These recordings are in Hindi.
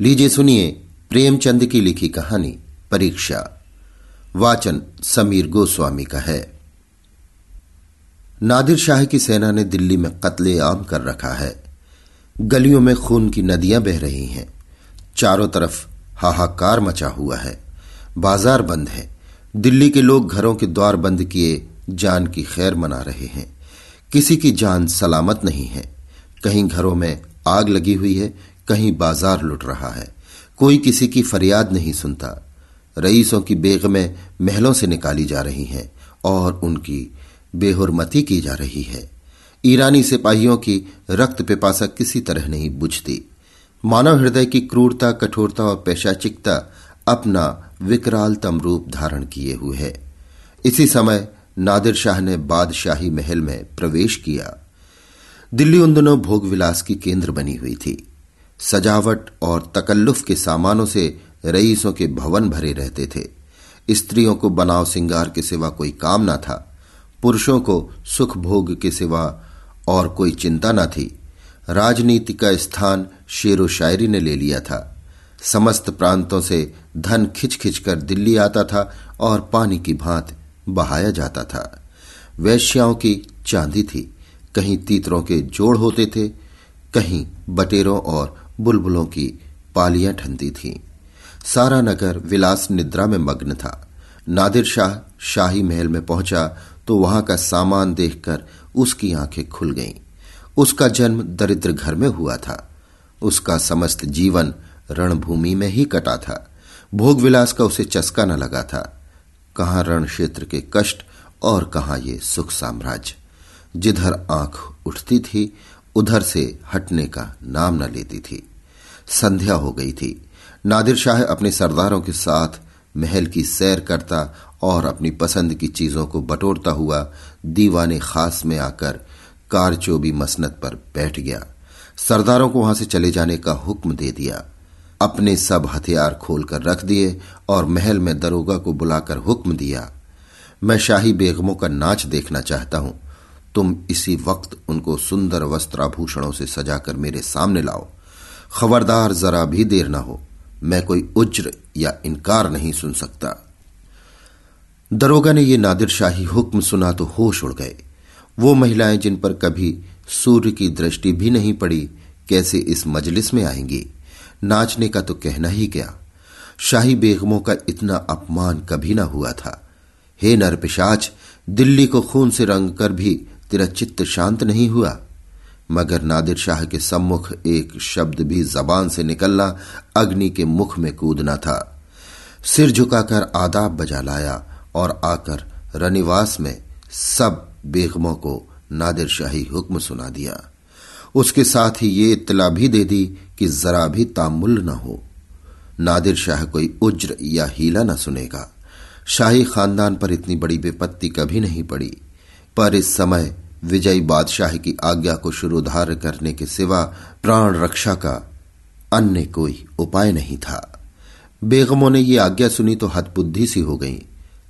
लीजिए सुनिए प्रेमचंद की लिखी कहानी, परीक्षा। वाचन समीर गोस्वामी का है। नादिर शाह की सेना ने दिल्ली में कत्ले आम कर रखा है। गलियों में खून की नदियाँ बह रही हैं। चारों तरफ़ हाहाकार मचा हुआ है। बाज़ार बंद है। दिल्ली के लोग घरों के द्वार बंद किए जान की खैर मना रहे हैं। किसी की जान सलामत नहीं है। कहीं घरों में आग लगी हुई है कहीं बाज़ार लुट रहा है। कोई किसी की फरियाद नहीं सुनता। रईसों की बेगमें महलों से निकाली जा रही हैं और उनकी बेहुरमती की जा रही है। ईरानी सिपाहियों की रक्त पिपासा किसी तरह नहीं बुझती। मानव हृदय की क्रूरता, कठोरता और पैशाचिकता अपना विकरालतम रूप धारण किए हुए है। इसी समय नादिर शाह ने बादशाही महल में प्रवेश किया। दिल्ली उन दिनों भोग विलास की केंद्र बनी हुई थी। सजावट और तकल्लुफ के सामानों से रईसों के भवन भरे रहते थे। स्त्रियों को बनाव सिंगार के सिवा कोई काम न था। पुरुषों को सुख भोग के सिवा और कोई चिंता न थी। राजनीति का स्थान शेर शायरी ने ले लिया था। समस्त प्रांतों से धन खिंच खिंच कर दिल्ली आता था और पानी की भांत बहाया जाता था। वैश्याओं की चांदी थी। कहीं तीतरों के जोड़ होते थे, कहीं बटेरों और बुलबुलों की पालियाँ ठंडी थीं। सारा नगर विलास निद्रा में मग्न था। नादिर शाह शाही महल में पहुँचा तो वहाँ का सामान देखकर उसकी आँखें खुल गईं। उसका जन्म दरिद्र घर में हुआ था। उसका समस्त जीवन रणभूमि में ही कटा था। भोग विलास का उसे चस्का न लगा था। कहाँ रण क्षेत्र के कष्ट और कहाँ ये सुख साम्राज्य। जिधर आँख उठती थी उधर से हटने का नाम न लेती थी। संध्या हो गई थी। नादिर शाह अपने सरदारों के साथ महल की सैर करता और अपनी पसंद की चीज़ों को बटोरता हुआ दीवाने खास में आकर कारचोबी मसनत पर बैठ गया। सरदारों को वहाँ से चले जाने का हुक्म दे दिया। अपने सब हथियार खोलकर रख दिए और महल में दरोगा को बुलाकर हुक्म दिया। मैं शाही बेगमों का नाच देखना चाहता हूँ। तुम इसी वक्त उनको सुंदर वस्त्राभूषणों से सजाकर मेरे सामने लाओ। खबरदार जरा भी देर ना हो। मैं कोई उज्र या इनकार नहीं सुन सकता। दरोगा ने यह नादिर शाही हुक्म सुना तो होश उड़ गए। वो महिलाएँ जिन पर कभी सूर्य की दृष्टि भी नहीं पड़ी, कैसे इस मजलिस में आएँगी? नाचने का तो कहना ही क्या? शाही बेगमों का इतना अपमान कभी ना हुआ था। हे नरपिशाच, दिल्ली को खून से रंग कर भी तेरा चित्त शांत नहीं हुआ। मगर नादिर शाह के सम्मुख एक शब्द भी जबान से निकलना अग्नि के मुख में कूदना था। सिर झुकाकर आदाब बजा लाया और आकर रनिवास में सब बेगमों को नादिर शाही हुक्म सुना दिया। उसके साथ ही ये इतला भी दे दी कि जरा भी तामुल न हो। नादिर शाह कोई उज्र या हीला न सुनेगा। शाही खानदान पर इतनी बड़ी विपत्ति कभी नहीं पड़ी। पर इस समय विजयी बादशाह की आज्ञा को शुरूधार करने के सिवा प्राण रक्षा का अन्य कोई उपाय नहीं था। बेगमों ने ये आज्ञा सुनी तो हदबुद्धि सी हो गई।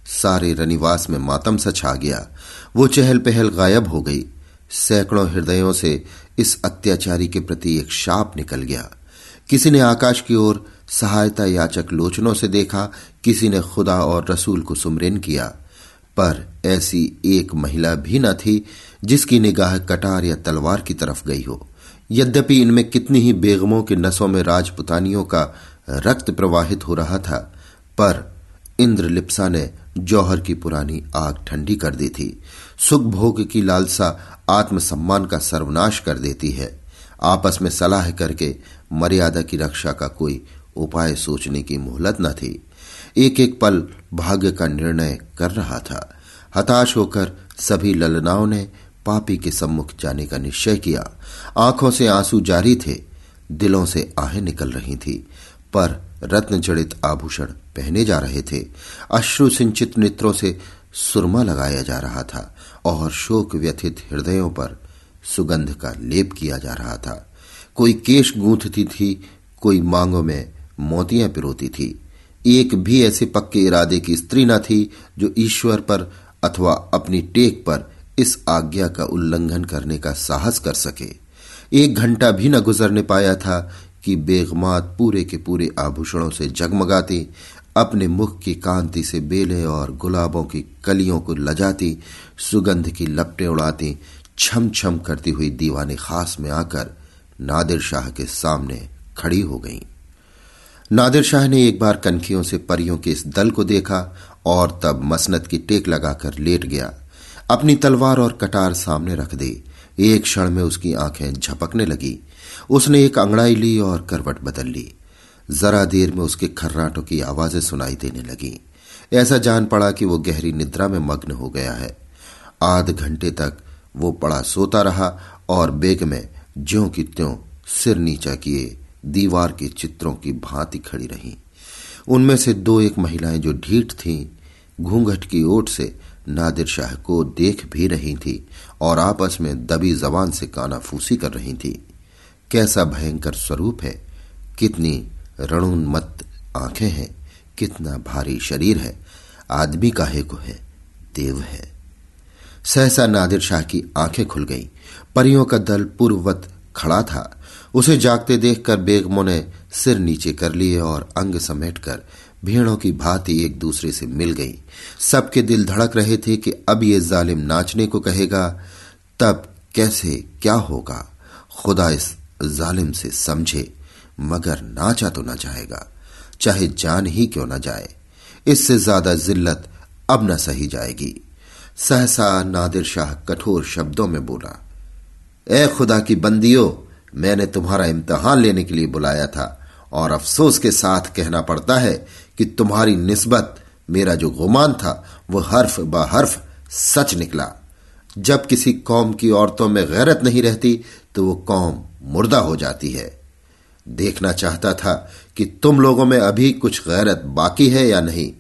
सारे रनिवास में मातम सा छा गया। वो चहल पहल गायब हो गई। सैकड़ों हृदयों से इस अत्याचारी के प्रति एक शाप निकल गया। किसी ने आकाश की ओर सहायता याचक लोचनों से देखा, किसी ने खुदा और रसूल को सुमरिन किया। पर ऐसी एक महिला भी न थी, जिसकी निगाह कटार या तलवार की तरफ़ गई हो। यद्यपि इनमें कितनी ही बेगमों के नसों में राजपुतानियों का रक्त प्रवाहित हो रहा था, पर इंद्रलिप्सा ने जौहर की पुरानी आग ठंडी कर दी थी। सुख भोग की लालसा आत्मसम्मान का सर्वनाश कर देती है। आपस में सलाह करके मर्यादा की रक्षा का कोई उपाय सोचने की मोहलत न थी। एक एक पल भाग्य का निर्णय कर रहा था। हताश होकर सभी ललनाओं ने पापी के सम्मुख जाने का निश्चय किया। आँखों से आँसू जारी थे, दिलों से आहें निकल रही थी, पर रत्न जड़ित आभूषण पहने जा रहे थे। अश्रु सिंचित नेत्रों से सुरमा लगाया जा रहा था और शोक व्यथित हृदयों पर सुगंध का लेप किया जा रहा था। कोई केश गूंथती थी, कोई मांगों में मोतियाँ पिरोती थी। एक भी ऐसे पक्के इरादे की स्त्री न थी जो ईश्वर पर अथवा अपनी टेक पर इस आज्ञा का उल्लंघन करने का साहस कर सके एक घंटा भी न गुजरने पाया था कि बेगमात पूरे के पूरे आभूषणों से जगमगाती, अपने मुख की कांति से बेले और गुलाबों की कलियों को लजाती, सुगंध की लपटें उड़ाती छम छम करती हुई दीवाने खास में आकर नादिर शाह के सामने खड़ी हो गईं। नादिर शाह ने एक बार कनखियों से परियों के इस दल को देखा और तब मसनत की टेक लगाकर लेट गया। अपनी तलवार और कटार सामने रख दी। एक क्षण में उसकी आँखें झपकने लगी। उसने एक अंगड़ाई ली और करवट बदल ली। जरा देर में उसके खर्राटों की आवाज़ें सुनाई देने लगी। ऐसा जान पड़ा कि वो गहरी निद्रा में मग्न हो गया है। आध घंटे तक वो पड़ा सोता रहा और बेग में ज्यो की त्यों सिर नीचा किए। दीवार के चित्रों की भांति खड़ी रही। उनमें से दो एक महिलाएँ जो ढीठ थीं, घूंघट की ओट से नादिर शाह को देख भी रही थी और आपस में दबी जबान से कानाफूसी कर रही थी। कैसा भयंकर स्वरूप है, कितनी रणोन्मत्त आँखें हैं, कितना भारी शरीर है, आदमी काहे को है, देव है। सहसा नादिर शाह की आँखें खुल गईं। परियों का दल पूर्ववत खड़ा था। उसे जागते देखकर बेगमों ने सिर नीचे कर लिए और अंग समेटकर भीड़ों की भांति एक दूसरे से मिल गई। सबके दिल धड़क रहे थे कि अब ये जालिम नाचने को कहेगा, तब कैसे, क्या होगा? खुदा इस जालिम से समझे, मगर नाचा तो न जाएगा। चाहे जान ही क्यों ना जाए, इससे ज़्यादा जिल्लत अब न सही जाएगी। सहसा नादिर शाह कठोर शब्दों में बोला, ए खुदा की बंदियों मैंने तुम्हारा इम्तहान लेने के लिए बुलाया था। और अफसोस के साथ कहना पड़ता है कि तुम्हारी निस्बत मेरा जो गुमान था वह हर्फ ब हर्फ सच निकला। जब किसी कौम की औरतों में गैरत नहीं रहती तो वो कौम मुर्दा हो जाती है। देखना चाहता था कि तुम लोगों में अभी कुछ गैरत बाकी है या नहीं।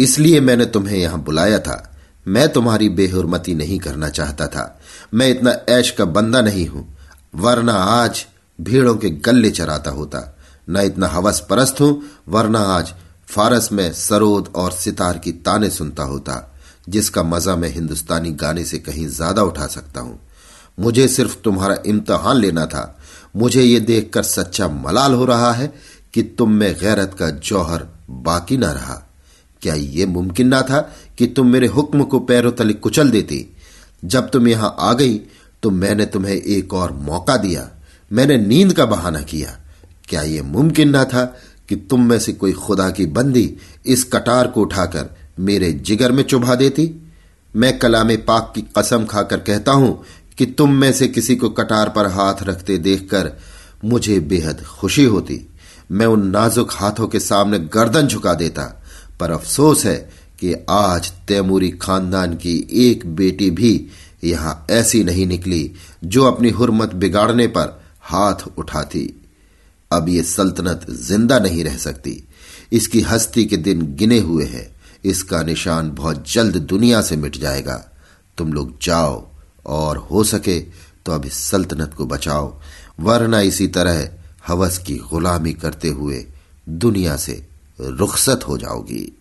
इसलिए मैंने तुम्हें यहाँ बुलाया था। मैं तुम्हारी बेहरमती नहीं करना चाहता था। मैं इतना ऐश का बंदा नहीं हूँ। वरना आज भीड़ों के गले चराता होता। न इतना हवस परस्त हूँ, वरना आज फारस में सरोद और सितार की ताने सुनता होता, जिसका मज़ा मैं हिंदुस्तानी गाने से कहीं ज़्यादा उठा सकता हूँ। मुझे सिर्फ़ तुम्हारा इम्तहान लेना था। मुझे ये देखकर सच्चा मलाल हो रहा है कि तुम में गैरत का जौहर बाकी ना रहा। क्या यह मुमकिन ना था कि तुम मेरे हुक्म को पैरों तले कुचल देती? जब तुम यहाँ आ गई तो मैंने तुम्हें एक और मौका दिया। मैंने नींद का बहाना किया। क्या यह मुमकिन ना था कि तुम में से कोई खुदा की बंदी इस कटार को उठाकर मेरे जिगर में चुभा देती? मैं कलाम पाक की कसम खाकर कहता हूँ कि तुम में से किसी को कटार पर हाथ रखते देखकर मुझे बेहद खुशी होती। मैं उन नाजुक हाथों के सामने गर्दन झुका देता। पर अफसोस है कि आज तैमूरी खानदान की एक बेटी भी यहाँ ऐसी नहीं निकली जो अपनी हुरमत बिगाड़ने पर हाथ उठाती। अब ये सल्तनत ज़िंदा नहीं रह सकती। इसकी हस्ती के दिन गिने हुए हैं। इसका निशान बहुत जल्द दुनिया से मिट जाएगा। तुम लोग जाओ और हो सके तो अब इस सल्तनत को बचाओ। वरना इसी तरह हवस की गुलामी करते हुए दुनिया से रुखसत हो जाओगी।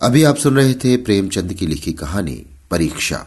अभी आप सुन रहे थे प्रेमचंद की लिखी कहानी, परीक्षा।